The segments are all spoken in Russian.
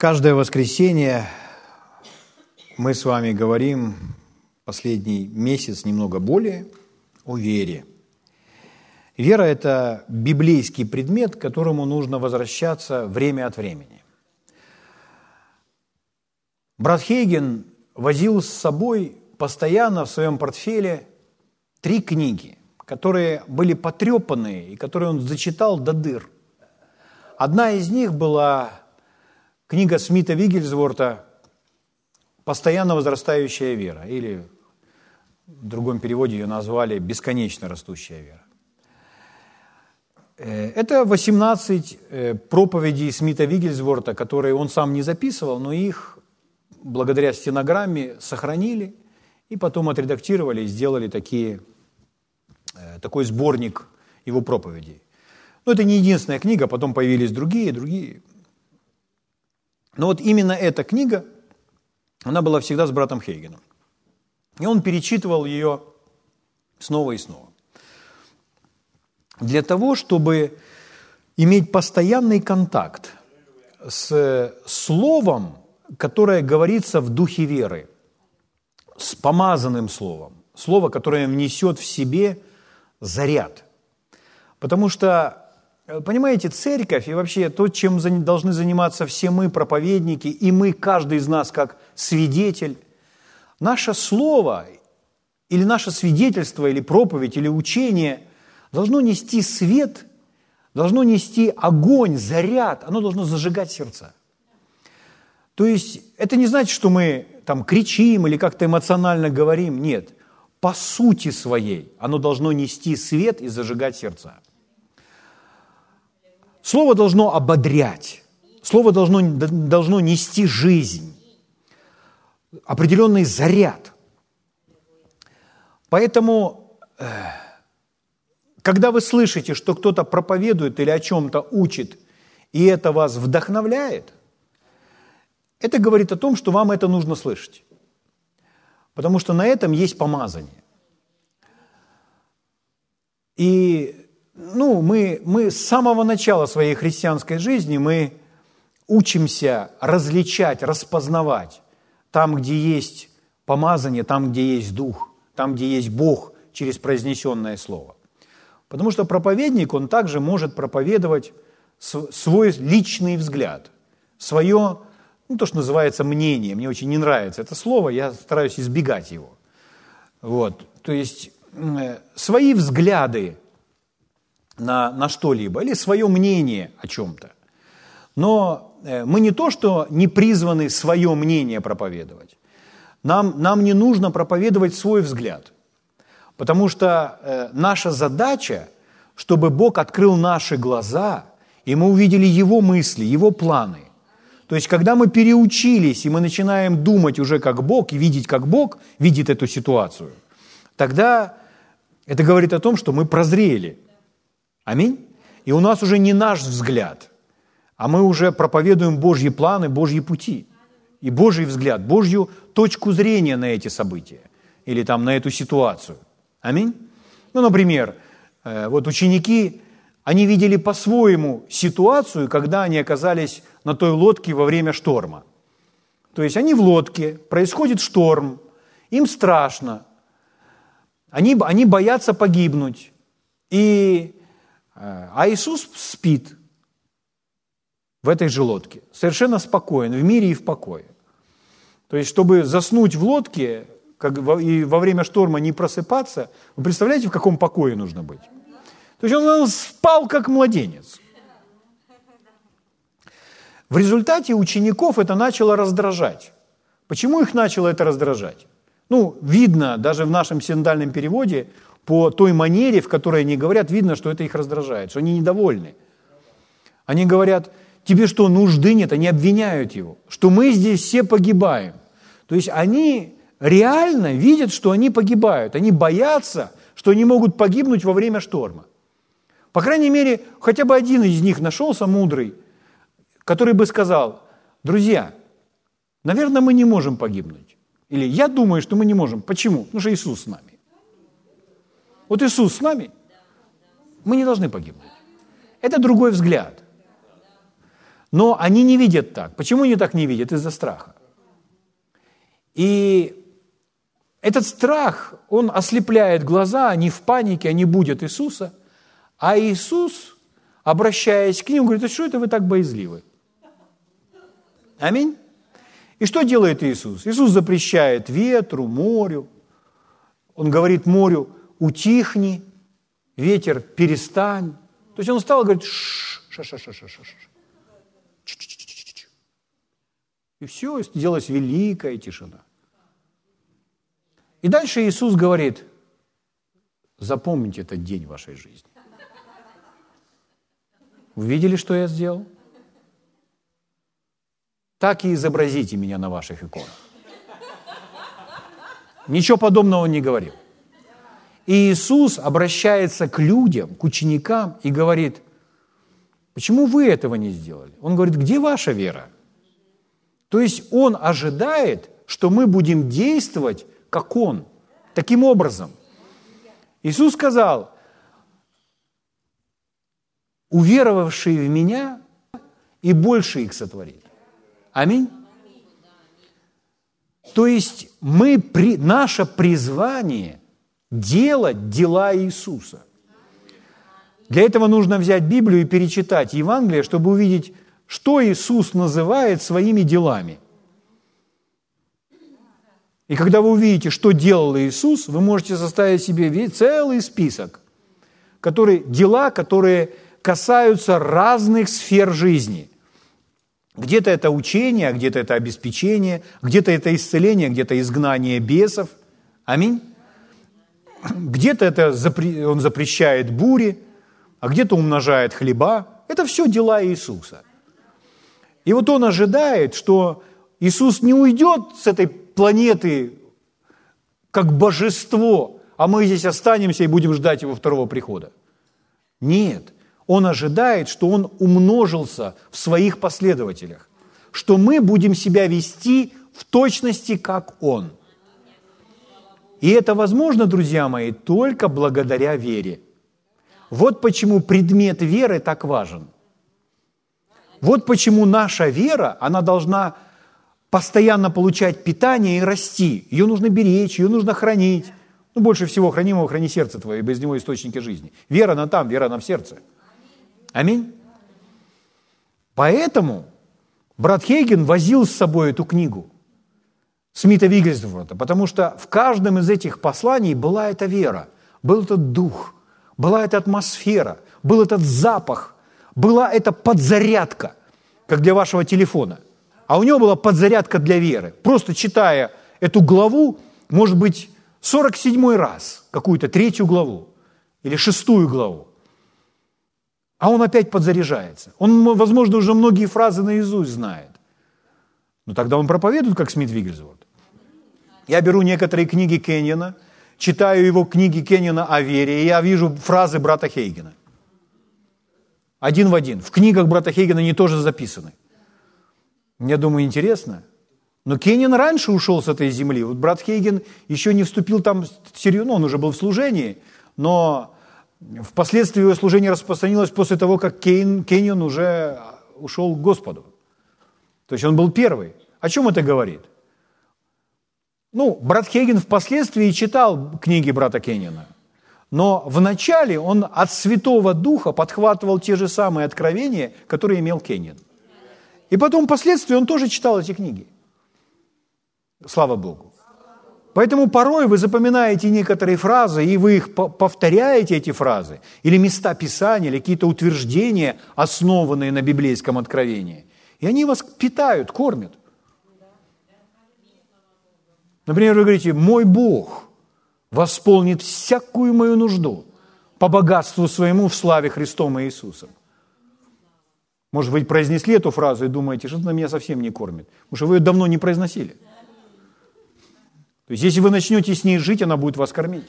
Каждое воскресенье мы с вами говорим последний месяц, немного более, о вере. Вера – это библейский предмет, к которому нужно возвращаться время от времени. Брат Хейген возил с собой постоянно в своем портфеле три книги, которые были потрепанные и которые он зачитал до дыр. Одна из них была Книга Смита Вигельсворта «Постоянно возрастающая вера» или в другом переводе ее назвали «Бесконечно растущая вера». Э, это 18 э, проповедей Смита Вигельсворта, которые он сам не записывал, но их благодаря стенограмме сохранили и потом отредактировали и сделали такие, э, такой сборник его проповедей. Но это не единственная книга, потом появились другие, другие. Но вот именно эта книга, она была всегда с братом Хейгеном. И он перечитывал ее снова и снова. Для того, чтобы иметь постоянный контакт с словом, которое говорится в духе веры, с помазанным словом, слово, которое внесет в себе заряд. Потому что понимаете, церковь и вообще то, чем должны заниматься все мы, проповедники, и мы, каждый из нас, как свидетель, наше слово или наше свидетельство, или проповедь, или учение должно нести свет, должно нести огонь, заряд, оно должно зажигать сердца. То есть это не значит, что мы там кричим или как-то эмоционально говорим, нет. По сути своей оно должно нести свет и зажигать сердца. Слово должно ободрять, слово должно, должно нести жизнь, определенный заряд. Поэтому, э, когда вы слышите, что кто-то проповедует или о чем-то учит, и это вас вдохновляет, это говорит о том, что вам это нужно слышать. Потому что на этом есть помазание. И ну, мы, мы с самого начала своей христианской жизни мы учимся различать, распознавать там, где есть помазание, там, где есть Дух, там, где есть Бог через произнесенное Слово. Потому что проповедник, он также может проповедовать свой личный взгляд, свое, ну, то, что называется мнение. Мне очень не нравится это слово, я стараюсь избегать его. Вот. То есть э, свои взгляды на, на что-либо или свое мнение о чем-то. Но э, мы не то, что не призваны свое мнение проповедовать. Нам, нам не нужно проповедовать свой взгляд. Потому что э, наша задача, чтобы Бог открыл наши глаза, и мы увидели Его мысли, Его планы. То есть, когда мы переучились, и мы начинаем думать уже как Бог, и видеть как Бог видит эту ситуацию, тогда это говорит о том, что мы прозрели – Аминь? И у нас уже не наш взгляд, а мы уже проповедуем Божьи планы, Божьи пути. И Божий взгляд, Божью точку зрения на эти события или там на эту ситуацию. Аминь? Ну, например, э, вот ученики, они видели по-своему ситуацию, когда они оказались на той лодке во время шторма. То есть они в лодке, происходит шторм, им страшно, они, они боятся погибнуть. И а Иисус спит в этой же лодке, совершенно спокоен, в мире и в покое. То есть, чтобы заснуть в лодке как, и во время шторма не просыпаться, вы представляете, в каком покое нужно быть? То есть он, спал как младенец. В результате учеников это начало раздражать. Почему их начало это раздражать? Ну, видно, даже в нашем синодальном переводе по той манере, в которой они говорят, видно, что это их раздражает, что они недовольны. Они говорят, тебе что, нужды нет? Они обвиняют его, что мы здесь все погибаем. То есть они реально видят, что они погибают. Они боятся, что они могут погибнуть во время шторма. По крайней мере, хотя бы один из них нашелся мудрый, который бы сказал, друзья, наверное, мы не можем погибнуть. Или я думаю, что мы не можем. Почему? Потому что Иисус с нами. Вот Иисус с нами, мы не должны погибнуть. Это другой взгляд. Но они не видят так. Почему они так не видят? Из-за страха. И этот страх, он ослепляет глаза, они в панике, они будут Иисуса. А Иисус, обращаясь к ним, говорит, а что это вы так боязливы? Аминь. И что делает Иисус? Иисус запрещает ветру, морю. Он говорит морю, утихни, ветер, перестань. То есть он стал говорит, ша ша ша ша ша ша И все, сделалась великая тишина. И дальше Иисус говорит, запомните этот день вашей жизни. Вы видели, что я сделал? Так и изобразите меня на ваших иконах. Ничего подобного он не говорил. И Иисус обращается к людям, к ученикам и говорит, почему вы этого не сделали? Он говорит, где ваша вера? То есть Он ожидает, что мы будем действовать, как Он, таким образом. Иисус сказал, уверовавший в Меня и больше их сотворит. Аминь. То есть мы, при, наше призвание делать дела Иисуса. Для этого нужно взять Библию и перечитать Евангелие, чтобы увидеть, что Иисус называет своими делами. И когда вы увидите, что делал Иисус, вы можете составить себе целый список, которые, дела, которые касаются разных сфер жизни – где-то это учение, где-то это обеспечение, где-то это исцеление, где-то изгнание бесов. Аминь. Где-то это он запрещает бури, а где-то умножает хлеба. Это все дела Иисуса. И вот он ожидает, что Иисус не уйдет с этой планеты как божество, а мы здесь останемся и будем ждать его второго прихода. Нет – он ожидает, что он умножился в своих последователях, что мы будем себя вести в точности, как он. И это возможно, друзья мои, только благодаря вере. Вот почему предмет веры так важен. Вот почему наша вера, она должна постоянно получать питание и расти. Ее нужно беречь, ее нужно хранить. Ну, больше всего хранимого храни сердце твое, без него источники жизни. Вера на там, вера на в сердце – Аминь. Поэтому брат Хейген возил с собой эту книгу Смита Вигельсворта, потому что в каждом из этих посланий была эта вера, был этот дух, была эта атмосфера, был этот запах, была эта подзарядка, как для вашего телефона. А у него была подзарядка для веры. Просто читая эту главу, может быть, 47 раз, какую-то третью главу или шестую главу, а он опять подзаряжается. Он, возможно, уже многие фразы наизусть знает. Но тогда он проповедует, как Смит Вигельсворт. Я беру некоторые книги Кеньона, читаю его книги Кеньона о вере, и я вижу фразы брата Хейгена. Один в один. В книгах брата Хейгена они тоже записаны. Я думаю, интересно. Но Кеньон раньше ушел с этой земли. Вот брат Хейген еще не вступил там серьезно, ну, он уже был в служении, но Впоследствии его служение распространилось после того, как Кейн, Кейнион уже ушел к Господу. То есть он был первый. О чем это говорит? Ну, брат Хейген впоследствии читал книги брата Кеннина, но вначале он от Святого Духа подхватывал те же самые откровения, которые имел Кеннин. И потом впоследствии он тоже читал эти книги. Слава Богу. Поэтому порой вы запоминаете некоторые фразы, и вы их повторяете, эти фразы, или места Писания, или какие-то утверждения, основанные на библейском откровении. И они вас питают, кормят. Например, вы говорите, мой Бог восполнит всякую мою нужду по богатству своему в славе Христом и Иисусом. Может быть, произнесли эту фразу и думаете, что она меня совсем не кормит, потому что вы ее давно не произносили – то есть, если вы начнете с ней жить, она будет вас кормить.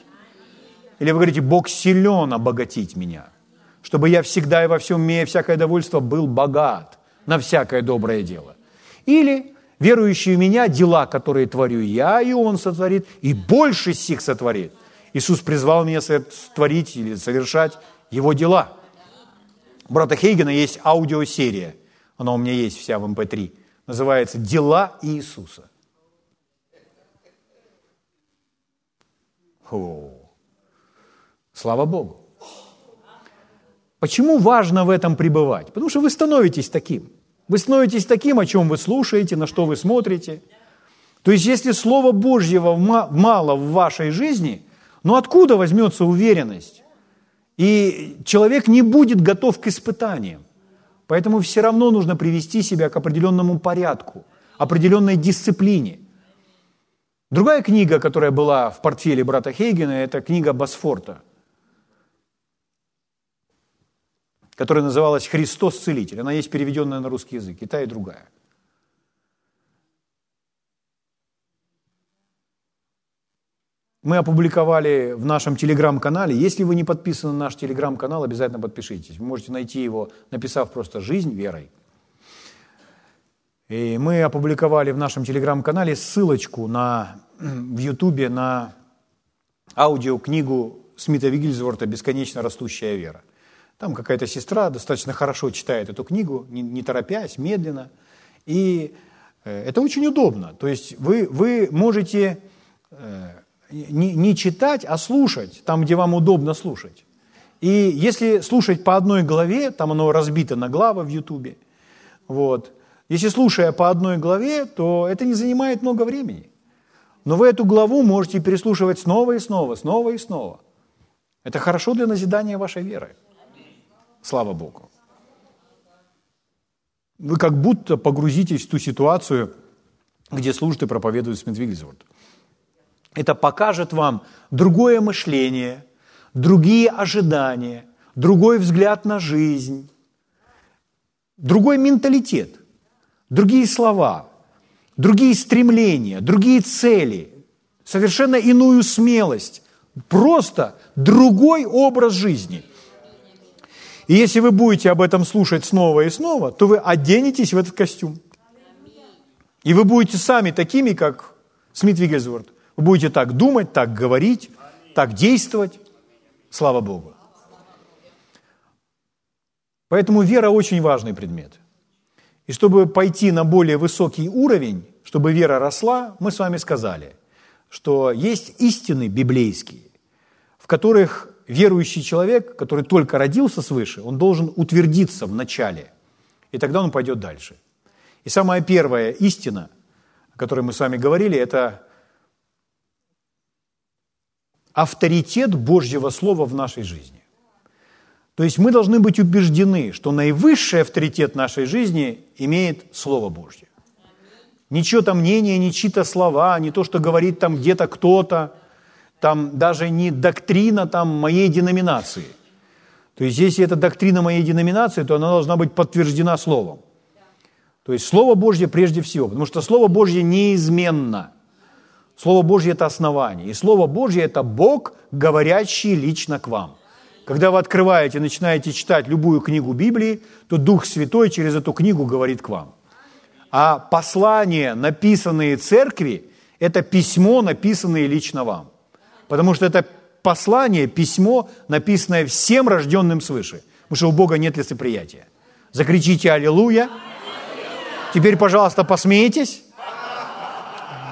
Или вы говорите, Бог силен обогатить меня, чтобы я всегда и во всем, имея всякое довольство, был богат на всякое доброе дело. Или верующий в меня, дела, которые творю я, и он сотворит, и больше сих сотворит. Иисус призвал меня творить или совершать его дела. У брата Хейгена есть аудиосерия. она у меня есть вся в МП3, эм называется «Дела Иисуса». О, слава Богу. Почему важно в этом пребывать? Потому что вы становитесь таким. Вы становитесь таким, о чем вы слушаете, на что вы смотрите. То есть, если Слова Божьего мало в вашей жизни, ну откуда возьмется уверенность? И человек не будет готов к испытаниям. Поэтому все равно нужно привести себя к определенному порядку, определенной дисциплине. Другая книга, которая была в портфеле брата Хейгена, это книга Босфорта, которая называлась «Христос Целитель». Она есть переведенная на русский язык, и та, и другая – мы опубликовали в нашем телеграм-канале. Если вы не подписаны на наш телеграм-канал, обязательно подпишитесь. Вы можете найти его, написав просто «Жизнь верой». И мы опубликовали в нашем телеграм-канале ссылочку на, в Ютубе на аудиокнигу Смита Вигельсворта «Бесконечно растущая вера». Там какая-то сестра достаточно хорошо читает эту книгу, не, не торопясь, медленно. И э, это очень удобно. То есть вы, вы можете э, не, не читать, а слушать, там, где вам удобно слушать. И если слушать по одной главе, там оно разбито на главы в Ютубе, вот, если слушая по одной главе, то это не занимает много времени. Но вы эту главу можете переслушивать снова и снова, снова и снова. Это хорошо для назидания вашей веры. Слава Богу. Вы как будто погрузитесь в ту ситуацию, где служит и проповедует Смит. Это покажет вам другое мышление, другие ожидания, другой взгляд на жизнь, другой менталитет, другие слова, другие стремления, другие цели, совершенно иную смелость, просто другой образ жизни. И если вы будете об этом слушать снова и снова, то вы оденетесь в этот костюм. И вы будете сами такими, как Смит Вигельсворт – вы будете так думать, так говорить, так действовать. Слава Богу. Поэтому вера очень важный предмет. И чтобы пойти на более высокий уровень, чтобы вера росла, мы с вами сказали, что есть истины библейские, в которых верующий человек, который только родился свыше, он должен утвердиться в начале, и тогда он пойдет дальше. И самая первая истина, о которой мы с вами говорили, это авторитет Божьего Слова в нашей жизни. То есть мы должны быть убеждены, что наивысший авторитет нашей жизни имеет Слово Божье. Ничего там мнения, ни чьи-то слова, не то, что говорит там где-то кто-то, там даже не доктрина там моей деноминации. То есть если это доктрина моей деноминации, то она должна быть подтверждена Словом. То есть Слово Божье прежде всего, потому что Слово Божье неизменно – Слово Божье – это основание. И Слово Божье – это Бог, говорящий лично к вам. Когда вы открываете, начинаете читать любую книгу Библии, то Дух Святой через эту книгу говорит к вам. А послания, написанные церкви, это письмо, написанное лично вам. Потому что это послание, письмо, написанное всем рожденным свыше. Потому что у Бога нет лицеприятия. Закричите «Аллилуйя». Теперь, пожалуйста, посмейтесь.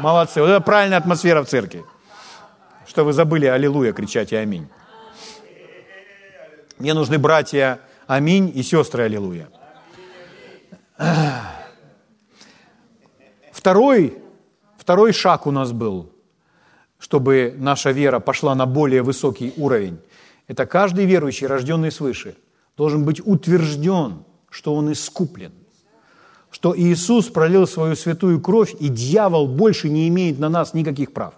Молодцы. Вот это правильная атмосфера в церкви. Что вы забыли «Аллилуйя» кричать и «Аминь». Мне нужны братья «Аминь» и сестры «Аллилуйя». Второй, второй шаг у нас был, чтобы наша вера пошла на более высокий уровень. Это каждый верующий, рожденный свыше, должен быть утвержден, что он искуплен – что Иисус пролил свою святую кровь, и дьявол больше не имеет на нас никаких прав.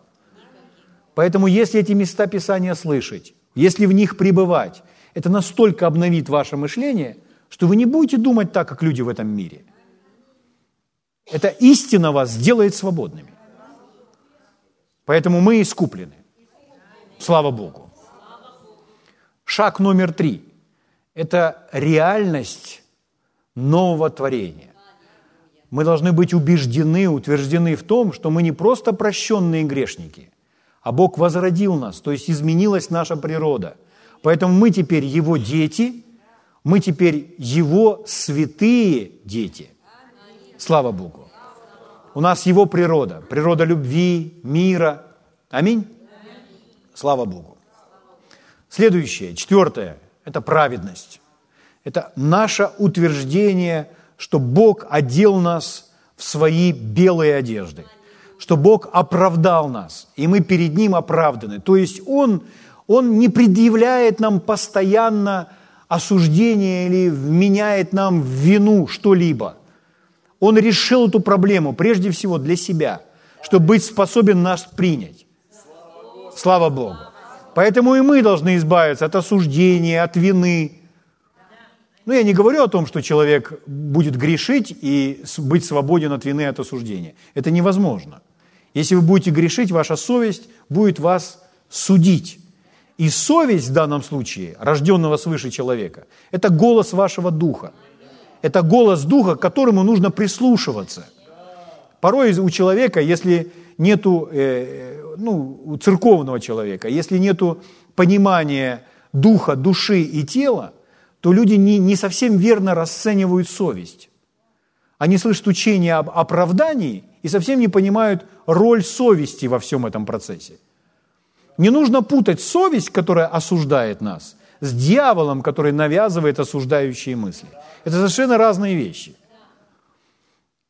Поэтому если эти места Писания слышать, если в них пребывать, это настолько обновит ваше мышление, что вы не будете думать так, как люди в этом мире. Это истина вас сделает свободными. Поэтому мы искуплены. Слава Богу. Шаг номер три – это реальность нового творения мы должны быть убеждены, утверждены в том, что мы не просто прощенные грешники, а Бог возродил нас, то есть изменилась наша природа. Поэтому мы теперь Его дети, Мы теперь Его святые дети. Слава Богу. У нас Его природа, природа любви, мира. Аминь. Слава Богу. Следующее, четвертое, это праведность. Это наше утверждение, что Бог одел нас в свои белые одежды, что Бог оправдал нас, и мы перед Ним оправданы. То есть Он, Он не предъявляет нам постоянно осуждение или вменяет нам в вину что-либо. Он решил эту проблему прежде всего для себя, чтобы быть способен нас принять. Слава Богу. Поэтому и мы должны избавиться от осуждения, от вины. Ну, я не говорю о том, что человек будет грешить и быть свободен от вины, от осуждения. Это невозможно. Если вы будете грешить, ваша совесть будет вас судить. И совесть в данном случае, рожденного свыше человека, это голос вашего духа. Это голос духа, к которому нужно прислушиваться. Порой у человека, если нету, э, ну, у церковного человека, если нету понимания духа, души и тела, то люди не, не совсем верно расценивают совесть. Они слышат учение об оправдании и совсем не понимают роль совести во всем этом процессе. Не нужно путать совесть, которая осуждает нас, с дьяволом, который навязывает осуждающие мысли. Это совершенно разные вещи.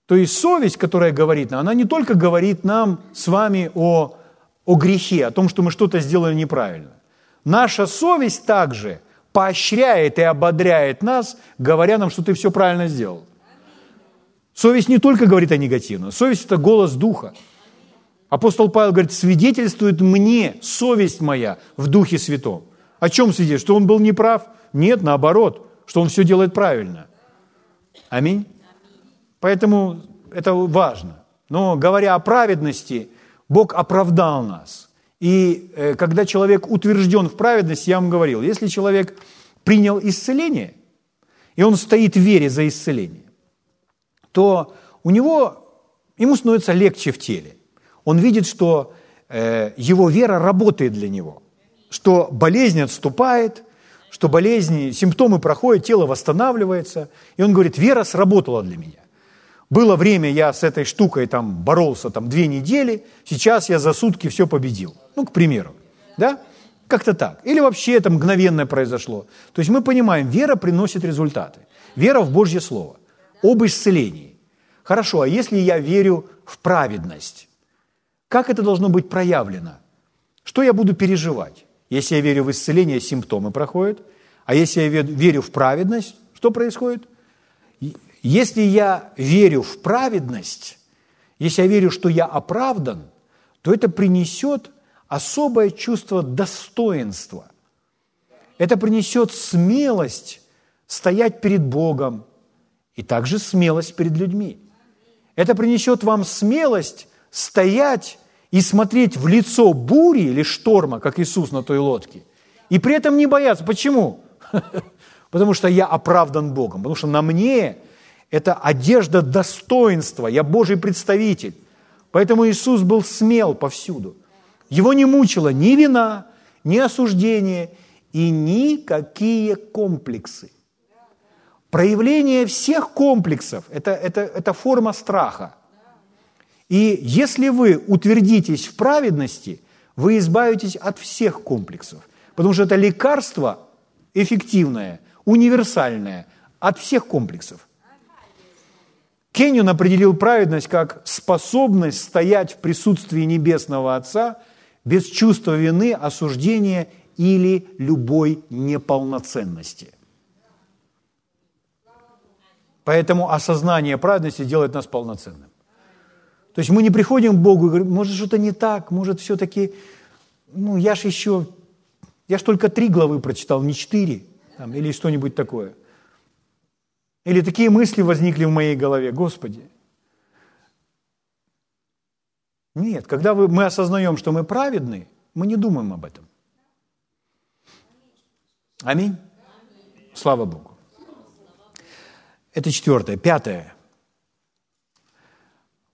То есть совесть, которая говорит нам, она не только говорит нам с вами о, о грехе, о том, что мы что-то сделали неправильно. Наша совесть также поощряет и ободряет нас, говоря нам, что ты все правильно сделал. Совесть не только говорит о негативном, совесть – это голос Духа. Апостол Павел говорит, свидетельствует мне совесть моя в Духе Святом. О чем свидетельствует? Что он был неправ? Нет, наоборот, что он все делает правильно. Аминь. Поэтому это важно. Но говоря о праведности, Бог оправдал нас. И э, когда человек утвержден в праведности, я вам говорил, если человек принял исцеление, и он стоит в вере за исцеление, то у него, ему становится легче в теле. Он видит, что э, его вера работает для него, что болезнь отступает, что болезни, симптомы проходят, тело восстанавливается. И он говорит, вера сработала для меня. Было время, я с этой штукой там боролся там две недели, сейчас я за сутки все победил. Ну, к примеру. Да? Как-то так. Или вообще это мгновенное произошло. То есть мы понимаем, вера приносит результаты. Вера в Божье Слово. Об исцелении. Хорошо, а если я верю в праведность? Как это должно быть проявлено? Что я буду переживать? Если я верю в исцеление, симптомы проходят. А если я верю в праведность, что происходит? Если я верю в праведность, если я верю, что я оправдан, то это принесет особое чувство достоинства. Это принесет смелость стоять перед Богом и также смелость перед людьми. Это принесет вам смелость стоять и смотреть в лицо бури или шторма, как Иисус на той лодке, и при этом не бояться. Почему? Потому что я оправдан Богом, потому что на мне это одежда достоинства, я Божий представитель. Поэтому Иисус был смел повсюду. Его не мучила ни вина, ни осуждение и никакие комплексы. Проявление всех комплексов это, – это, это форма страха. И если вы утвердитесь в праведности, вы избавитесь от всех комплексов. Потому что это лекарство эффективное, универсальное от всех комплексов. Кеннион определил праведность как способность стоять в присутствии Небесного Отца без чувства вины, осуждения или любой неполноценности. Поэтому осознание праведности делает нас полноценным. То есть мы не приходим к Богу и говорим, может, что-то не так, может, все-таки, ну, я ж еще, я ж только три главы прочитал, не четыре, там, или что-нибудь такое. Или такие мысли возникли в моей голове, Господи. Нет, когда мы осознаем, что мы праведны, мы не думаем об этом. Аминь. Слава Богу. Это четвертое. Пятое.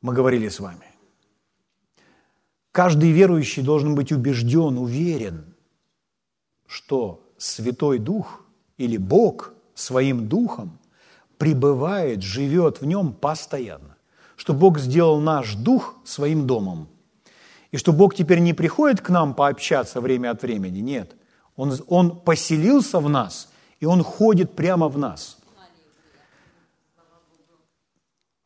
Мы говорили с вами. Каждый верующий должен быть убежден, уверен, что Святой Дух или Бог – своим духом пребывает, живет в нем постоянно. Что Бог сделал наш дух своим домом. И что Бог теперь не приходит к нам пообщаться время от времени, нет. Он, он поселился в нас, и Он ходит прямо в нас.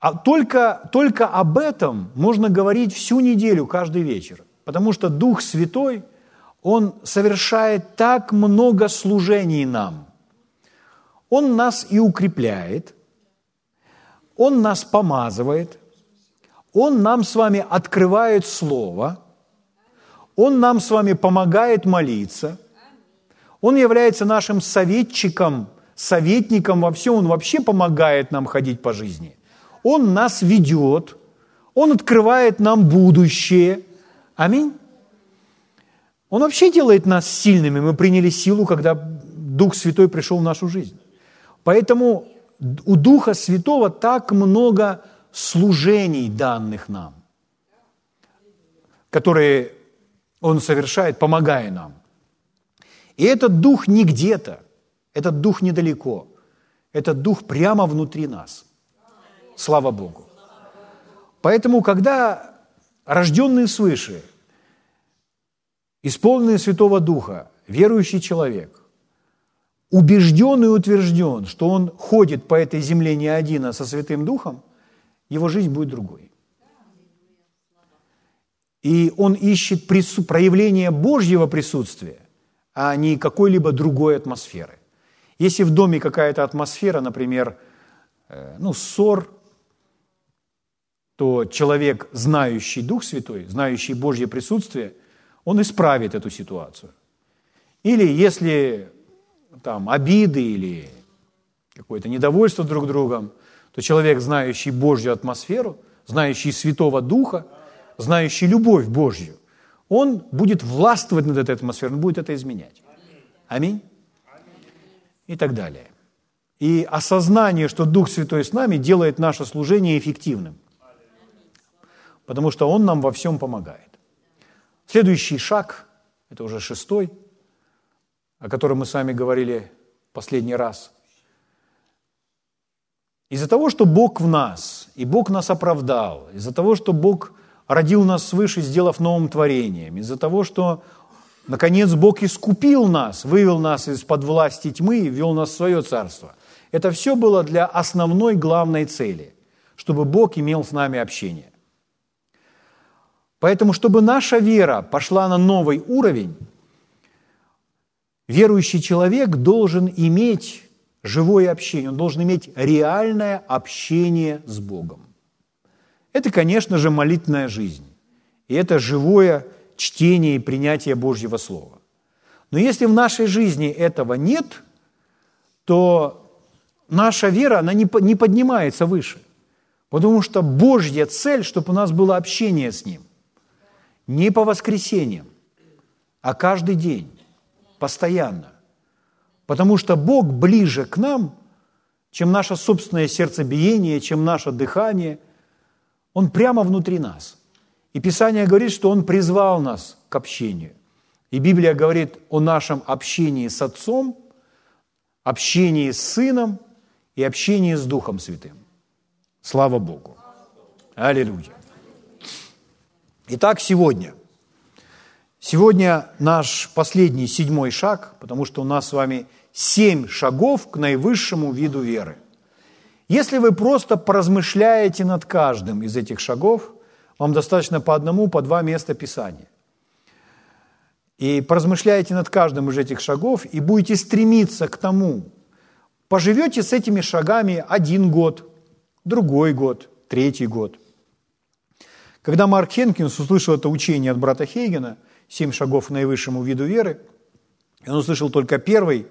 А только, только об этом можно говорить всю неделю, каждый вечер. Потому что Дух Святой, Он совершает так много служений нам. Он нас и укрепляет, Он нас помазывает, Он нам с вами открывает Слово, Он нам с вами помогает молиться, Он является нашим советчиком, советником во всем, Он вообще помогает нам ходить по жизни. Он нас ведет, Он открывает нам будущее. Аминь. Он вообще делает нас сильными. Мы приняли силу, когда Дух Святой пришел в нашу жизнь. Поэтому у Духа Святого так много служений данных нам, которые Он совершает, помогая нам. И этот Дух не где-то, этот Дух недалеко, этот Дух прямо внутри нас – Слава Богу. Поэтому, когда рожденный свыше, исполненный Святого Духа, верующий человек, убежден и утвержден, что он ходит по этой земле не один, а со Святым Духом, его жизнь будет другой. И он ищет проявление Божьего присутствия, а не какой-либо другой атмосферы. Если в доме какая-то атмосфера, например, э, ну, ссор, то человек, знающий Дух Святой, знающий Божье присутствие, он исправит эту ситуацию. Или если там обиды или какое-то недовольство друг другом, то человек, знающий Божью атмосферу, знающий Святого Духа, знающий любовь Божью, он будет властвовать над этой атмосферой, он будет это изменять. Аминь. И так далее. И осознание, что Дух Святой с нами, делает наше служение эффективным – потому что Он нам во всем помогает. Следующий шаг, это уже шестой, о котором мы с вами говорили последний раз. Из-за того, что Бог в нас, и Бог нас оправдал, из-за того, что Бог родил нас свыше, сделав новым творением, из-за того, что, наконец, Бог искупил нас, вывел нас из-под власти тьмы и ввел нас в свое царство. Это все было для основной главной цели, чтобы Бог имел с нами общение. Поэтому, чтобы наша вера пошла на новый уровень, верующий человек должен иметь живое общение, он должен иметь реальное общение с Богом. Это, конечно же, молитвенная жизнь. И это живое чтение и принятие Божьего Слова. Но если в нашей жизни этого нет, то наша вера, она не поднимается выше. Потому что Божья цель, чтобы у нас было общение с Ним. Не по воскресеньям, а каждый день, постоянно. Потому что Бог ближе к нам, чем наше собственное сердцебиение, чем наше дыхание. Он прямо внутри нас. И Писание говорит, что Он призвал нас к общению. И Библия говорит о нашем общении с Отцом, общении с Сыном и общении с Духом Святым. Слава Богу. Аллилуйя. Итак, сегодня. Сегодня наш последний, седьмой шаг, потому что у нас с вами семь шагов к наивысшему виду веры. Если вы просто поразмышляете над каждым из этих шагов, вам достаточно по одному, по два места Писания. И поразмышляете над каждым из этих шагов и будете стремиться к тому, поживете с этими шагами один год, другой год, третий год – когда Марк Хенкинс услышал это учение от брата Хейгена, «Семь шагов к наивысшему виду веры», он услышал только первый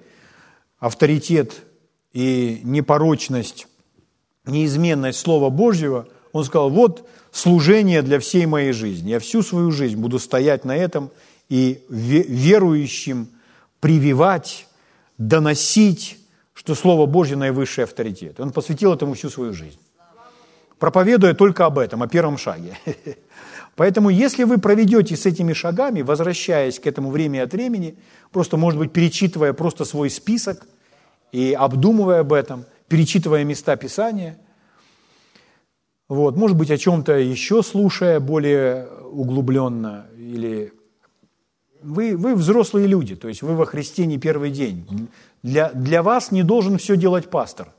авторитет и непорочность, неизменность Слова Божьего, он сказал, вот служение для всей моей жизни. Я всю свою жизнь буду стоять на этом и верующим прививать, доносить, что Слово Божье наивысший авторитет. Он посвятил этому всю свою жизнь проповедуя только об этом, о первом шаге. Поэтому, если вы проведете с этими шагами, возвращаясь к этому время от времени, просто, может быть, перечитывая просто свой список и обдумывая об этом, перечитывая места Писания, вот, может быть, о чем-то еще слушая более углубленно, или вы, вы взрослые люди, то есть вы во Христе не первый день. Для, для вас не должен все делать пастор.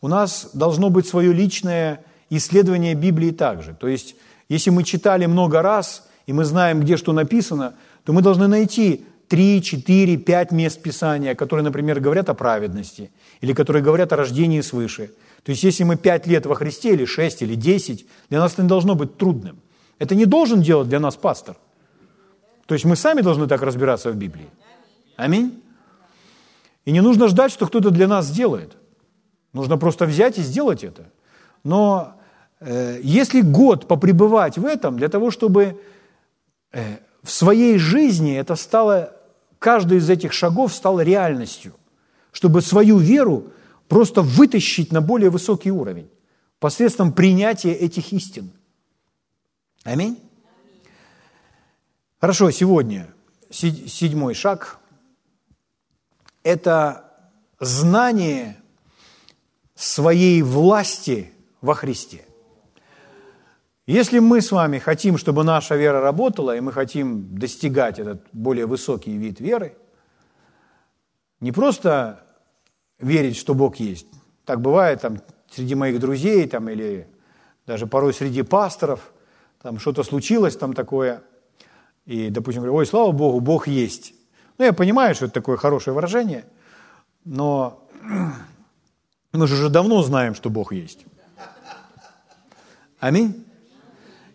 У нас должно быть свое личное исследование Библии также. То есть, если мы читали много раз, и мы знаем, где что написано, то мы должны найти 3, 4, 5 мест Писания, которые, например, говорят о праведности, или которые говорят о рождении свыше. То есть, если мы 5 лет во Христе, или 6, или 10, для нас это не должно быть трудным. Это не должен делать для нас пастор. То есть мы сами должны так разбираться в Библии. Аминь. И не нужно ждать, что кто-то для нас сделает. Нужно просто взять и сделать это. Но если год попребывать в этом, для того, чтобы э, в своей жизни это стало, каждый из этих шагов стал реальностью, чтобы свою веру просто вытащить на более высокий уровень посредством принятия этих истин. Аминь. Хорошо, сегодня седьмой шаг – это знание своей власти во Христе. Если мы с вами хотим, чтобы наша вера работала, и мы хотим достигать этот более высокий вид веры, не просто верить, что Бог есть. Так бывает там, среди моих друзей там, или даже порой среди пасторов, там что-то случилось там такое, и, допустим, говорю, ой, слава Богу, Бог есть. Ну, я понимаю, что это такое хорошее выражение, но мы же уже давно знаем, что Бог есть. Аминь.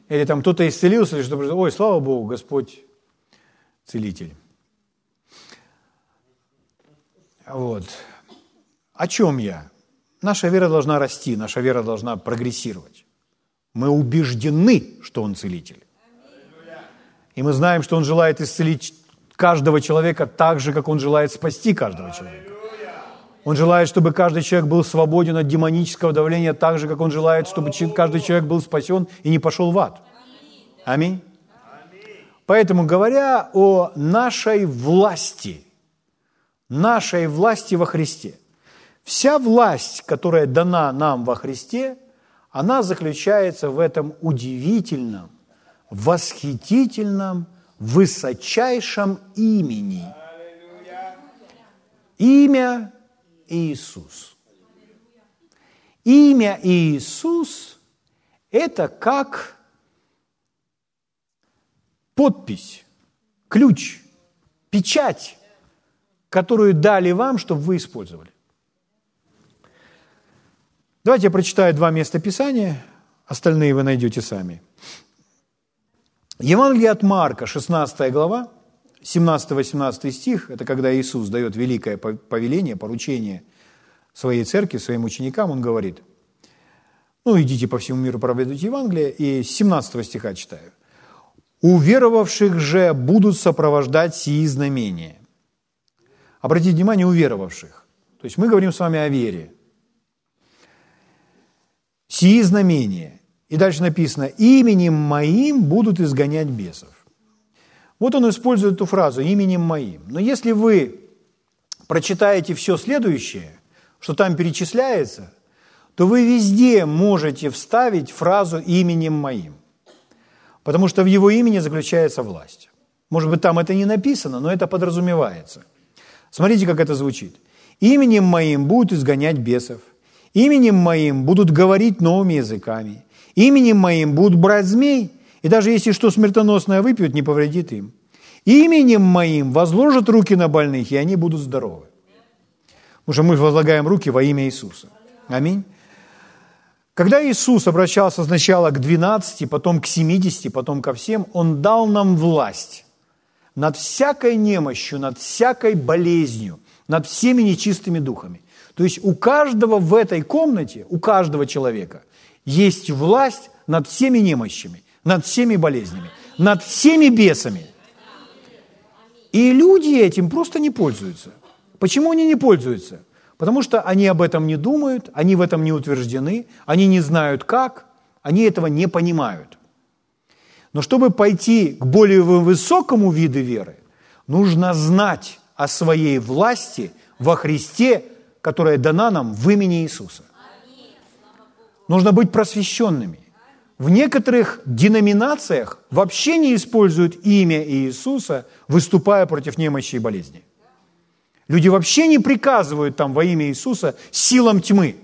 Или там кто-то исцелился, или что-то, ой, слава Богу, Господь целитель. Вот. О чем я? Наша вера должна расти, наша вера должна прогрессировать. Мы убеждены, что Он целитель. И мы знаем, что Он желает исцелить каждого человека так же, как Он желает спасти каждого человека. Он желает, чтобы каждый человек был свободен от демонического давления так же, как Он желает, чтобы каждый человек был спасен и не пошел в ад. Аминь. Поэтому, говоря о нашей власти, нашей власти во Христе, вся власть, которая дана нам во Христе, она заключается в этом удивительном, восхитительном, высочайшем имени. Имя Иисус. Имя Иисус – это как подпись, ключ, печать, которую дали вам, чтобы вы использовали. Давайте я прочитаю два места Писания, остальные вы найдете сами. Евангелие от Марка, 16 глава, 17-18 стих, это когда Иисус дает великое повеление, поручение своей церкви, своим ученикам, он говорит, ну, идите по всему миру, проповедуйте Евангелие, и с 17 стиха читаю. «Уверовавших же будут сопровождать сии знамения». Обратите внимание, уверовавших. То есть мы говорим с вами о вере. «Сии знамения». И дальше написано, «Именем моим будут изгонять бесов». Вот он использует эту фразу «именем моим». Но если вы прочитаете все следующее, что там перечисляется, то вы везде можете вставить фразу «именем моим». Потому что в его имени заключается власть. Может быть, там это не написано, но это подразумевается. Смотрите, как это звучит. «Именем моим будут изгонять бесов, именем моим будут говорить новыми языками, именем моим будут брать змей, и даже если что смертоносное выпьют, не повредит им. Именем моим возложат руки на больных, и они будут здоровы. Потому что мы возлагаем руки во имя Иисуса. Аминь. Когда Иисус обращался сначала к 12, потом к 70, потом ко всем, Он дал нам власть над всякой немощью, над всякой болезнью, над всеми нечистыми духами. То есть у каждого в этой комнате, у каждого человека есть власть над всеми немощами над всеми болезнями, над всеми бесами. И люди этим просто не пользуются. Почему они не пользуются? Потому что они об этом не думают, они в этом не утверждены, они не знают как, они этого не понимают. Но чтобы пойти к более высокому виду веры, нужно знать о своей власти во Христе, которая дана нам в имени Иисуса. Нужно быть просвещенными. В некоторых деноминациях вообще не используют имя Иисуса, выступая против немощи и болезни. Люди вообще не приказывают там во имя Иисуса силам тьмы.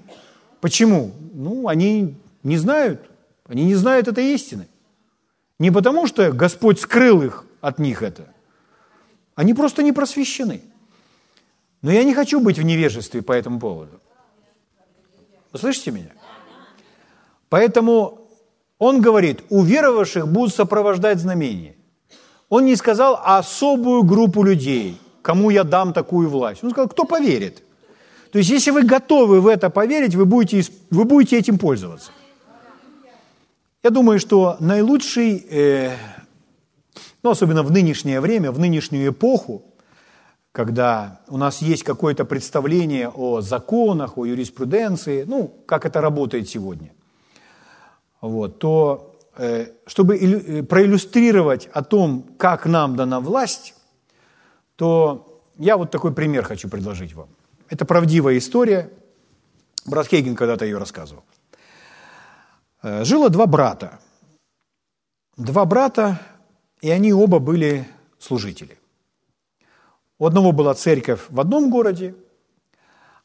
Почему? Ну, они не знают. Они не знают этой истины. Не потому, что Господь скрыл их от них это. Они просто не просвещены. Но я не хочу быть в невежестве по этому поводу. Вы слышите меня? Поэтому он говорит, у веровавших будут сопровождать знамения. Он не сказал особую группу людей, кому я дам такую власть. Он сказал, кто поверит. То есть, если вы готовы в это поверить, вы будете, вы будете этим пользоваться. Я думаю, что наилучший, э, ну, особенно в нынешнее время, в нынешнюю эпоху, когда у нас есть какое-то представление о законах, о юриспруденции, ну, как это работает сегодня, вот, то э, чтобы э, проиллюстрировать о том, как нам дана власть, то я вот такой пример хочу предложить вам. Это правдивая история. Брат Хейген когда-то ее рассказывал. Э, жило два брата. Два брата, и они оба были служители. У одного была церковь в одном городе,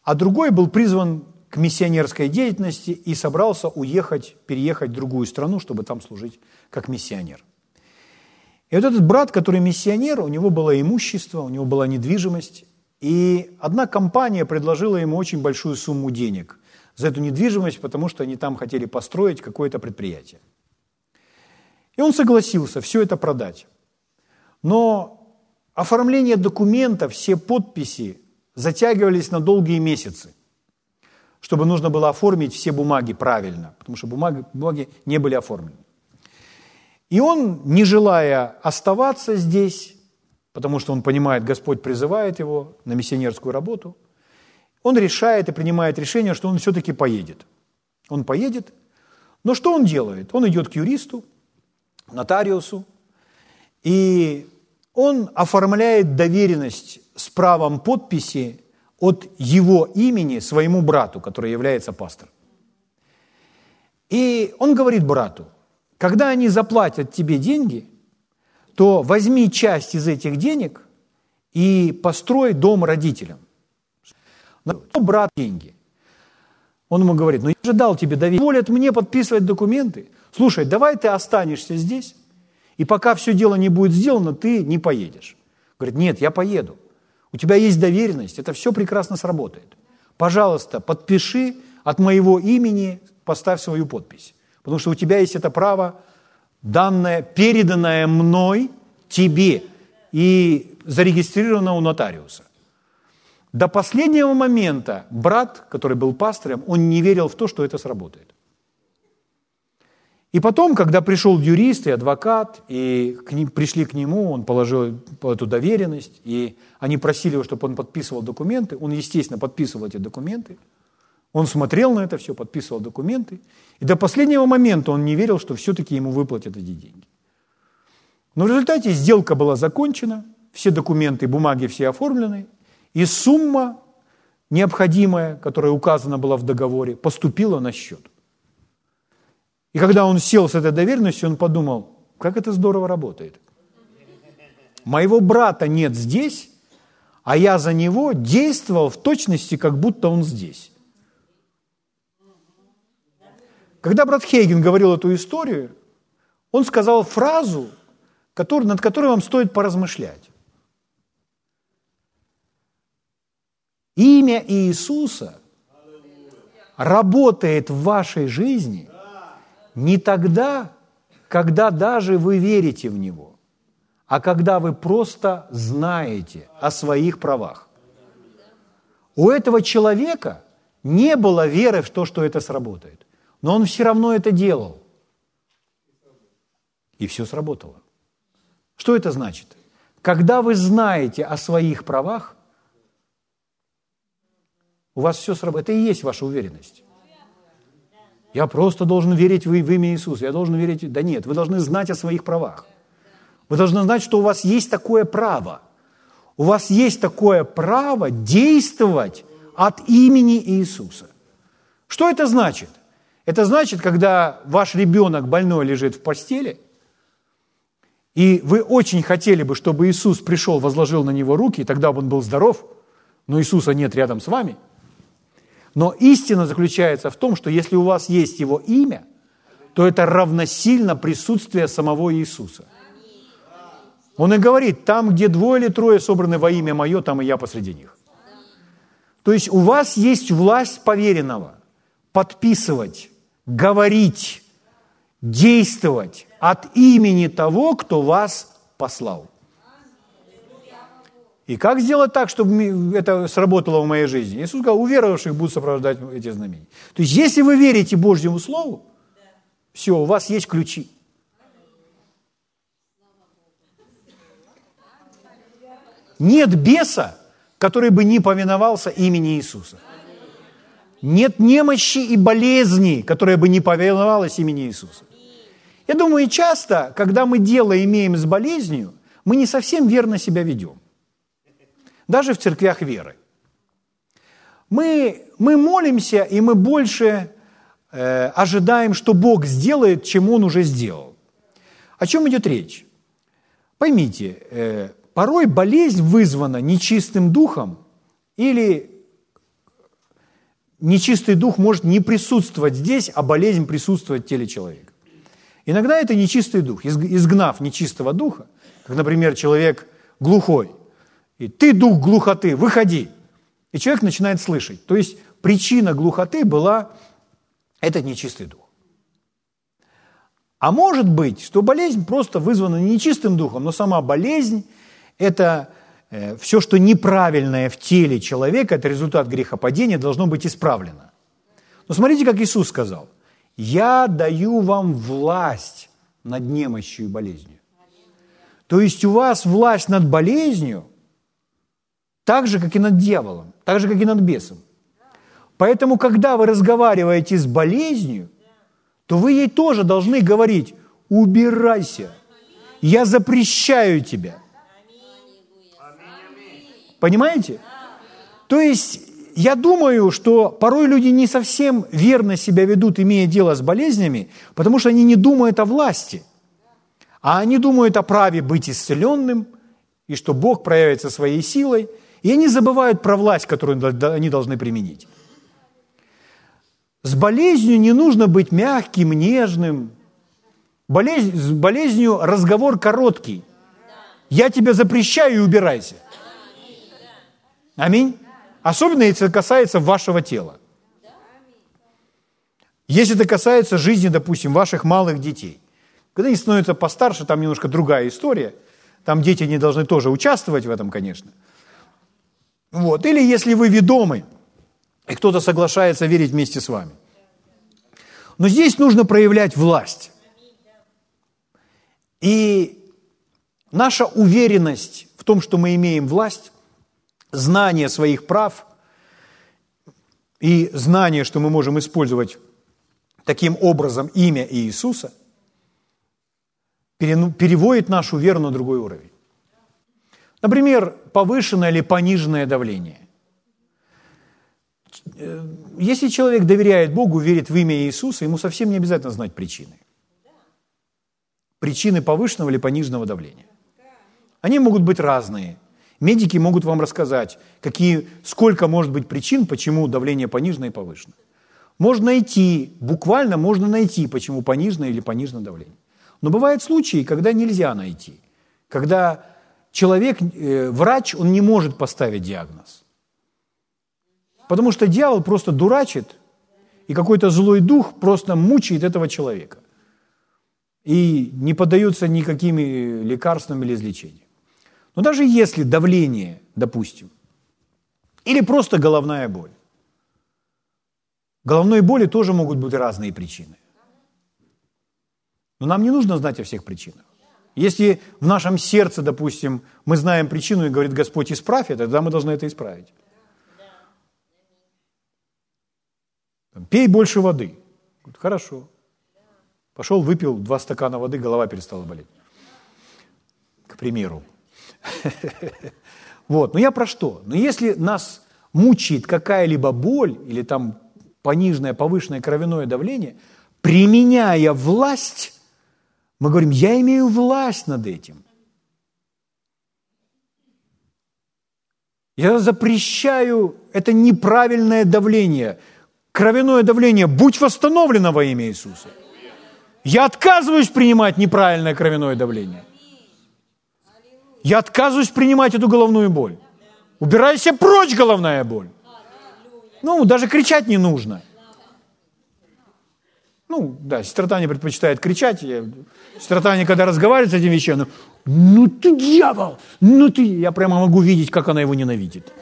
а другой был призван миссионерской деятельности и собрался уехать, переехать в другую страну, чтобы там служить как миссионер. И вот этот брат, который миссионер, у него было имущество, у него была недвижимость, и одна компания предложила ему очень большую сумму денег за эту недвижимость, потому что они там хотели построить какое-то предприятие. И он согласился все это продать. Но оформление документов, все подписи затягивались на долгие месяцы, чтобы нужно было оформить все бумаги правильно, потому что бумаги, бумаги не были оформлены. И он, не желая оставаться здесь, потому что он понимает, Господь призывает его на миссионерскую работу, он решает и принимает решение, что он все-таки поедет. Он поедет, но что он делает? Он идет к юристу, нотариусу, и он оформляет доверенность с правом подписи от его имени своему брату, который является пастором. И он говорит брату, когда они заплатят тебе деньги, то возьми часть из этих денег и построй дом родителям. Но брат деньги. Он ему говорит, ну я же дал тебе доверие, волят мне подписывать документы. Слушай, давай ты останешься здесь, и пока все дело не будет сделано, ты не поедешь. Говорит, нет, я поеду. У тебя есть доверенность, это все прекрасно сработает. Пожалуйста, подпиши от моего имени, поставь свою подпись. Потому что у тебя есть это право, данное, переданное мной тебе и зарегистрировано у нотариуса. До последнего момента брат, который был пастором, он не верил в то, что это сработает. И потом, когда пришел юрист и адвокат, и к ним, пришли к нему, он положил эту доверенность, и они просили его, чтобы он подписывал документы, он, естественно, подписывал эти документы, он смотрел на это все, подписывал документы, и до последнего момента он не верил, что все-таки ему выплатят эти деньги. Но в результате сделка была закончена, все документы, бумаги все оформлены, и сумма необходимая, которая указана была в договоре, поступила на счет. И когда он сел с этой доверенностью, он подумал, как это здорово работает. Моего брата нет здесь, а я за него действовал в точности, как будто он здесь. Когда брат Хейген говорил эту историю, он сказал фразу, который, над которой вам стоит поразмышлять. Имя Иисуса работает в вашей жизни – не тогда, когда даже вы верите в Него, а когда вы просто знаете о своих правах. У этого человека не было веры в то, что это сработает. Но он все равно это делал. И все сработало. Что это значит? Когда вы знаете о своих правах, у вас все сработает. Это и есть ваша уверенность. Я просто должен верить в, в имя Иисуса. Я должен верить... Да нет, вы должны знать о своих правах. Вы должны знать, что у вас есть такое право. У вас есть такое право действовать от имени Иисуса. Что это значит? Это значит, когда ваш ребенок больной лежит в постели, и вы очень хотели бы, чтобы Иисус пришел, возложил на него руки, и тогда бы он был здоров, но Иисуса нет рядом с вами. Но истина заключается в том, что если у вас есть его имя, то это равносильно присутствие самого Иисуса. Он и говорит, там, где двое или трое собраны во имя Мое, там и я посреди них. То есть у вас есть власть поверенного подписывать, говорить, действовать от имени того, кто вас послал. И как сделать так, чтобы это сработало в моей жизни? Иисус сказал, у верующих будут сопровождать эти знамения. То есть, если вы верите Божьему Слову, все, у вас есть ключи. Нет беса, который бы не повиновался имени Иисуса. Нет немощи и болезни, которая бы не повиновалась имени Иисуса. Я думаю, часто, когда мы дело имеем с болезнью, мы не совсем верно себя ведем. Даже в церквях веры. Мы, мы молимся, и мы больше э, ожидаем, что Бог сделает, чем Он уже сделал. О чем идет речь? Поймите, э, порой болезнь вызвана нечистым духом или нечистый дух может не присутствовать здесь, а болезнь присутствовать в теле человека. Иногда это нечистый дух. Изгнав нечистого духа, как, например, человек глухой, и ты, дух глухоты, выходи. И человек начинает слышать. То есть причина глухоты была этот нечистый дух. А может быть, что болезнь просто вызвана не нечистым духом, но сама болезнь – это э, все, что неправильное в теле человека, это результат грехопадения, должно быть исправлено. Но смотрите, как Иисус сказал. «Я даю вам власть над немощью и болезнью». То есть у вас власть над болезнью так же, как и над дьяволом, так же, как и над бесом. Поэтому, когда вы разговариваете с болезнью, то вы ей тоже должны говорить, убирайся, я запрещаю тебя. Понимаете? То есть я думаю, что порой люди не совсем верно себя ведут, имея дело с болезнями, потому что они не думают о власти, а они думают о праве быть исцеленным, и что Бог проявится своей силой, и они забывают про власть, которую они должны применить. С болезнью не нужно быть мягким, нежным. Болезнь, с болезнью разговор короткий. Я тебя запрещаю и убирайся. Аминь. Особенно, если это касается вашего тела. Если это касается жизни, допустим, ваших малых детей. Когда они становятся постарше, там немножко другая история. Там дети не должны тоже участвовать в этом, конечно. Вот. Или если вы ведомы, и кто-то соглашается верить вместе с вами. Но здесь нужно проявлять власть. И наша уверенность в том, что мы имеем власть, знание своих прав и знание, что мы можем использовать таким образом имя Иисуса, переводит нашу веру на другой уровень. Например, повышенное или пониженное давление. Э, если человек доверяет Богу, верит в имя Иисуса, ему совсем не обязательно знать причины. Причины повышенного или пониженного давления. Они могут быть разные. Медики могут вам рассказать, какие, сколько может быть причин, почему давление понижено и повышено. Можно найти, буквально можно найти, почему понижено или понижено давление. Но бывают случаи, когда нельзя найти. Когда человек, э, врач, он не может поставить диагноз. Потому что дьявол просто дурачит, и какой-то злой дух просто мучает этого человека. И не поддается никакими лекарствами или излечением. Но даже если давление, допустим, или просто головная боль, головной боли тоже могут быть разные причины. Но нам не нужно знать о всех причинах. Если в нашем сердце, допустим, мы знаем причину и говорит Господь, исправь это, тогда мы должны это исправить. Пей больше воды. Говорит, Хорошо. Пошел, выпил два стакана воды, голова перестала болеть. К примеру. Вот. Но я про что? Но если нас мучает какая-либо боль или там пониженное, повышенное кровяное давление, применяя власть, мы говорим, я имею власть над этим. Я запрещаю это неправильное давление, кровяное давление, будь восстановлено во имя Иисуса. Я отказываюсь принимать неправильное кровяное давление. Я отказываюсь принимать эту головную боль. Убирайся прочь, головная боль. Ну, даже кричать не нужно. Ну, да, сестра Таня предпочитает кричать. Я, сестра Таня, когда разговаривает с этим вещами, ну ты дьявол, ну ты... Я прямо могу видеть, как она его ненавидит.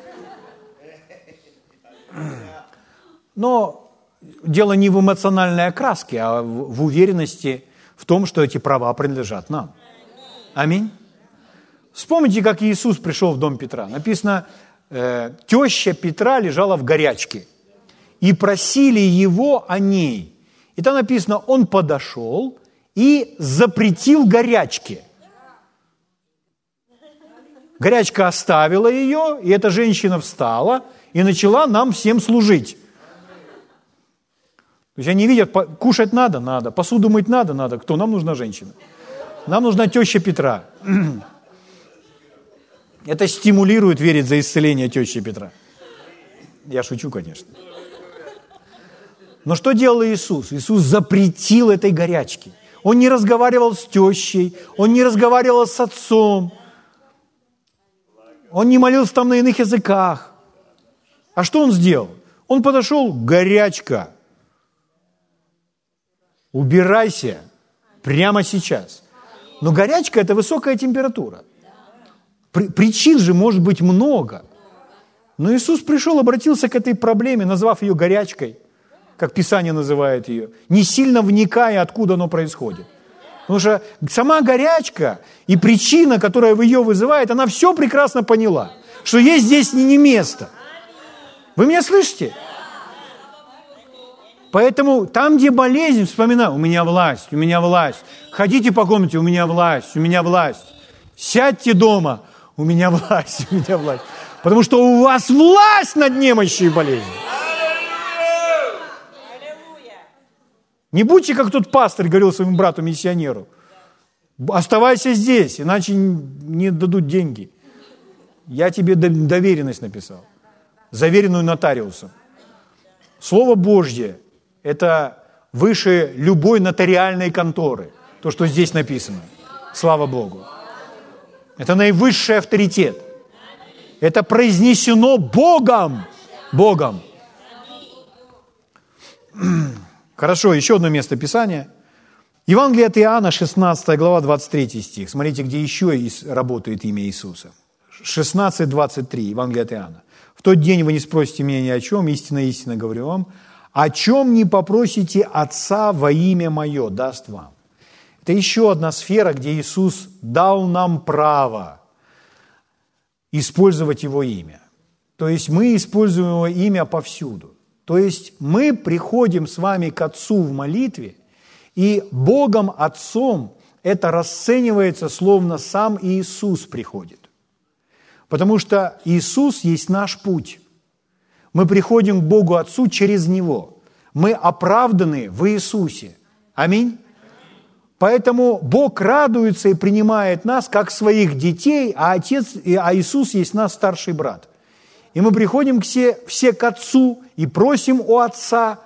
Но дело не в эмоциональной окраске, а в, в уверенности в том, что эти права принадлежат нам. Аминь. Вспомните, как Иисус пришел в дом Петра. Написано, э, теща Петра лежала в горячке, и просили его о ней. И там написано, он подошел и запретил горячке. Горячка оставила ее, и эта женщина встала и начала нам всем служить. То есть они видят, кушать надо, надо, посуду мыть надо, надо. Кто? Нам нужна женщина. Нам нужна теща Петра. Это стимулирует верить за исцеление тещи Петра. Я шучу, конечно. Но что делал Иисус? Иисус запретил этой горячке. Он не разговаривал с тещей, он не разговаривал с отцом, он не молился там на иных языках. А что он сделал? Он подошел, горячка. Убирайся прямо сейчас. Но горячка – это высокая температура – Причин же может быть много. Но Иисус пришел, обратился к этой проблеме, назвав ее горячкой, как Писание называет ее, не сильно вникая, откуда оно происходит. Потому что сама горячка и причина, которая ее вызывает, она все прекрасно поняла, что ей здесь не место. Вы меня слышите? Поэтому там, где болезнь, вспоминай, у меня власть, у меня власть. Ходите по комнате, у меня власть, у меня власть. Сядьте дома, у меня власть, у меня власть. Потому что у вас власть над немощью и болезнью. Не будьте, как тот пастор говорил своему брату-миссионеру. Оставайся здесь, иначе не дадут деньги. Я тебе доверенность написал. Заверенную нотариусом. Слово Божье – это выше любой нотариальной конторы. То, что здесь написано. Слава Богу. Это наивысший авторитет. Это произнесено Богом. Богом. Хорошо, еще одно место Писания. Евангелие от Иоанна, 16 глава, 23 стих. Смотрите, где еще работает имя Иисуса. 16, 23, Евангелие от Иоанна. «В тот день вы не спросите меня ни о чем, истинно, истинно говорю вам, о чем не попросите Отца во имя Мое, даст вам». Это еще одна сфера, где Иисус дал нам право использовать Его имя. То есть мы используем Его имя повсюду. То есть мы приходим с вами к Отцу в молитве, и Богом Отцом это расценивается, словно сам Иисус приходит. Потому что Иисус есть наш путь. Мы приходим к Богу Отцу через Него. Мы оправданы в Иисусе. Аминь. Поэтому Бог радуется и принимает нас как своих детей, а, Отец, а Иисус есть наш старший брат. И мы приходим все, все к Отцу и просим у Отца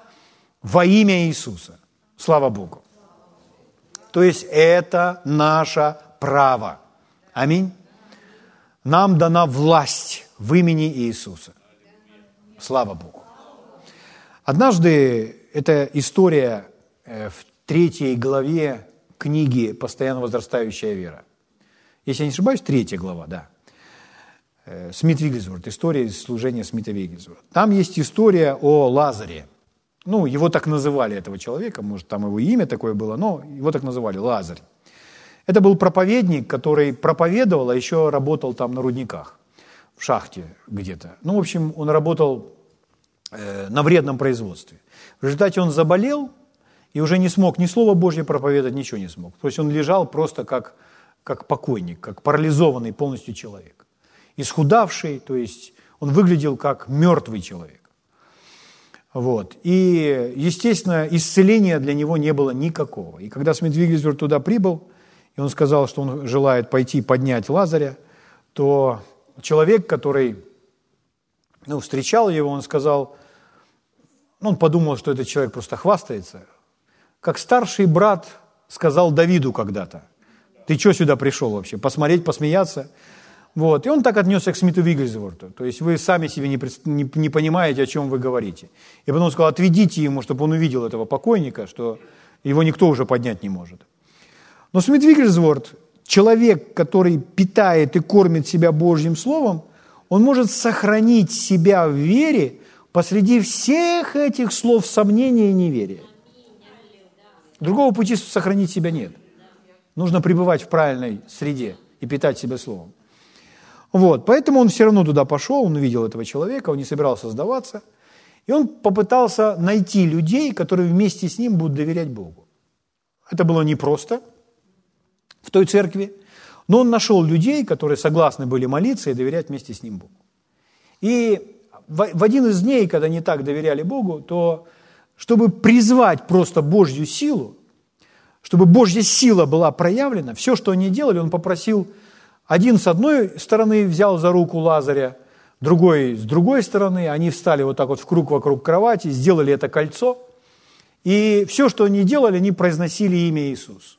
во имя Иисуса. Слава Богу. То есть это наше право. Аминь. Нам дана власть в имени Иисуса. Слава Богу. Однажды эта история э, в третьей главе книги «Постоянно возрастающая вера». Если я не ошибаюсь, третья глава, да. Э, Смит Вигельсворт, история служения Смита Вигельсворта. Там есть история о Лазаре. Ну, его так называли, этого человека, может, там его имя такое было, но его так называли, Лазарь. Это был проповедник, который проповедовал, а еще работал там на рудниках, в шахте где-то. Ну, в общем, он работал э, на вредном производстве. В результате он заболел, и уже не смог ни Слова Божье проповедовать, ничего не смог. То есть он лежал просто как, как покойник, как парализованный полностью человек. Исхудавший, то есть Он выглядел как мертвый человек. Вот. И, естественно, исцеления для него не было никакого. И когда Смит туда прибыл, и он сказал, что он желает пойти поднять Лазаря, то человек, который ну, встречал его, он сказал, ну, он подумал, что этот человек просто хвастается, как старший брат сказал Давиду когда-то, ты что сюда пришел вообще, посмотреть, посмеяться? Вот. И он так отнесся к Смиту Вигельсворту. То есть вы сами себе не, не, не понимаете, о чем вы говорите. И потом сказал, отведите ему, чтобы он увидел этого покойника, что его никто уже поднять не может. Но Смит Вигельсворт, человек, который питает и кормит себя Божьим Словом, он может сохранить себя в вере посреди всех этих слов сомнения и неверия. Другого пути сохранить себя нет. Нужно пребывать в правильной среде и питать себя Словом. Вот, поэтому он все равно туда пошел, он увидел этого человека, он не собирался сдаваться. И он попытался найти людей, которые вместе с ним будут доверять Богу. Это было непросто в той церкви, но он нашел людей, которые согласны были молиться и доверять вместе с ним Богу. И в один из дней, когда они так доверяли Богу, то чтобы призвать просто Божью силу, чтобы Божья сила была проявлена, все, что они делали, он попросил, один с одной стороны взял за руку Лазаря, другой с другой стороны, они встали вот так вот в круг вокруг кровати, сделали это кольцо, и все, что они делали, они произносили имя Иисус.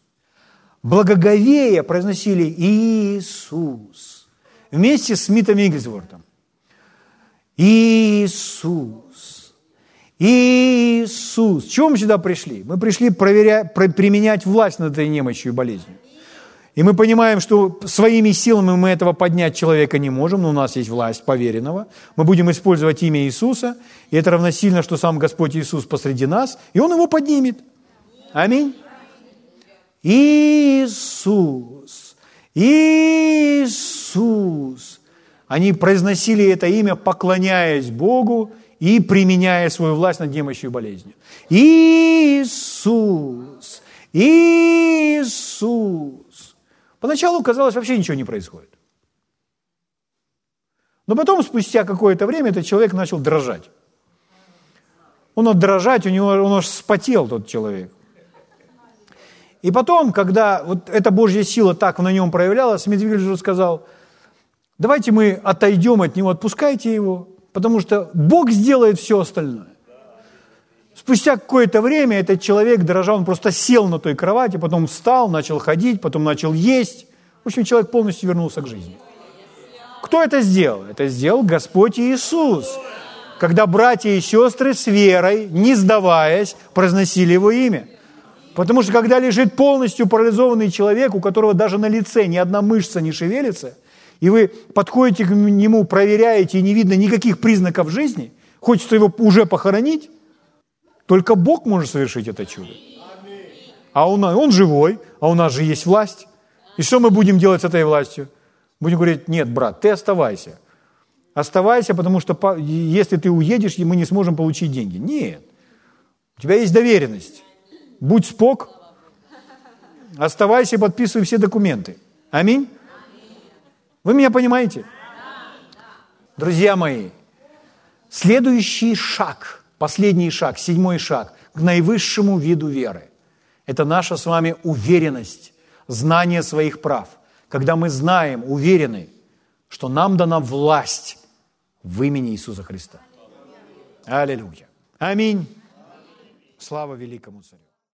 Благоговея произносили Иисус вместе с Смитом Игельсвортом. Иисус. Иисус. Чего мы сюда пришли? Мы пришли проверять, применять власть над этой немощью и болезнью. И мы понимаем, что своими силами мы этого поднять человека не можем, но у нас есть власть поверенного. Мы будем использовать имя Иисуса, и это равносильно, что сам Господь Иисус посреди нас, и Он его поднимет. Аминь. Иисус. Иисус. Они произносили это имя, поклоняясь Богу и применяя свою власть над немощью и болезнью. Иисус! Иисус! Поначалу казалось, вообще ничего не происходит. Но потом, спустя какое-то время, этот человек начал дрожать. Он от дрожать, у него, он аж спотел, тот человек. И потом, когда вот эта Божья сила так на нем проявлялась, Медведев сказал – Давайте мы отойдем от него, отпускайте его, потому что Бог сделает все остальное. Спустя какое-то время этот человек, дрожа, он просто сел на той кровати, потом встал, начал ходить, потом начал есть. В общем, человек полностью вернулся к жизни. Кто это сделал? Это сделал Господь Иисус. Когда братья и сестры с верой, не сдаваясь, произносили Его имя. Потому что когда лежит полностью парализованный человек, у которого даже на лице ни одна мышца не шевелится – и вы подходите к нему, проверяете, и не видно никаких признаков жизни, хочется его уже похоронить, только Бог может совершить это чудо. А он, он живой, а у нас же есть власть. И что мы будем делать с этой властью? Будем говорить, нет, брат, ты оставайся. Оставайся, потому что если ты уедешь, мы не сможем получить деньги. Нет. У тебя есть доверенность. Будь спок, оставайся и подписывай все документы. Аминь. Вы меня понимаете? Друзья мои, следующий шаг, последний шаг, седьмой шаг к наивысшему виду веры – это наша с вами уверенность, знание своих прав. Когда мы знаем, уверены, что нам дана власть в имени Иисуса Христа. Аллилуйя. Аминь. Слава великому царю.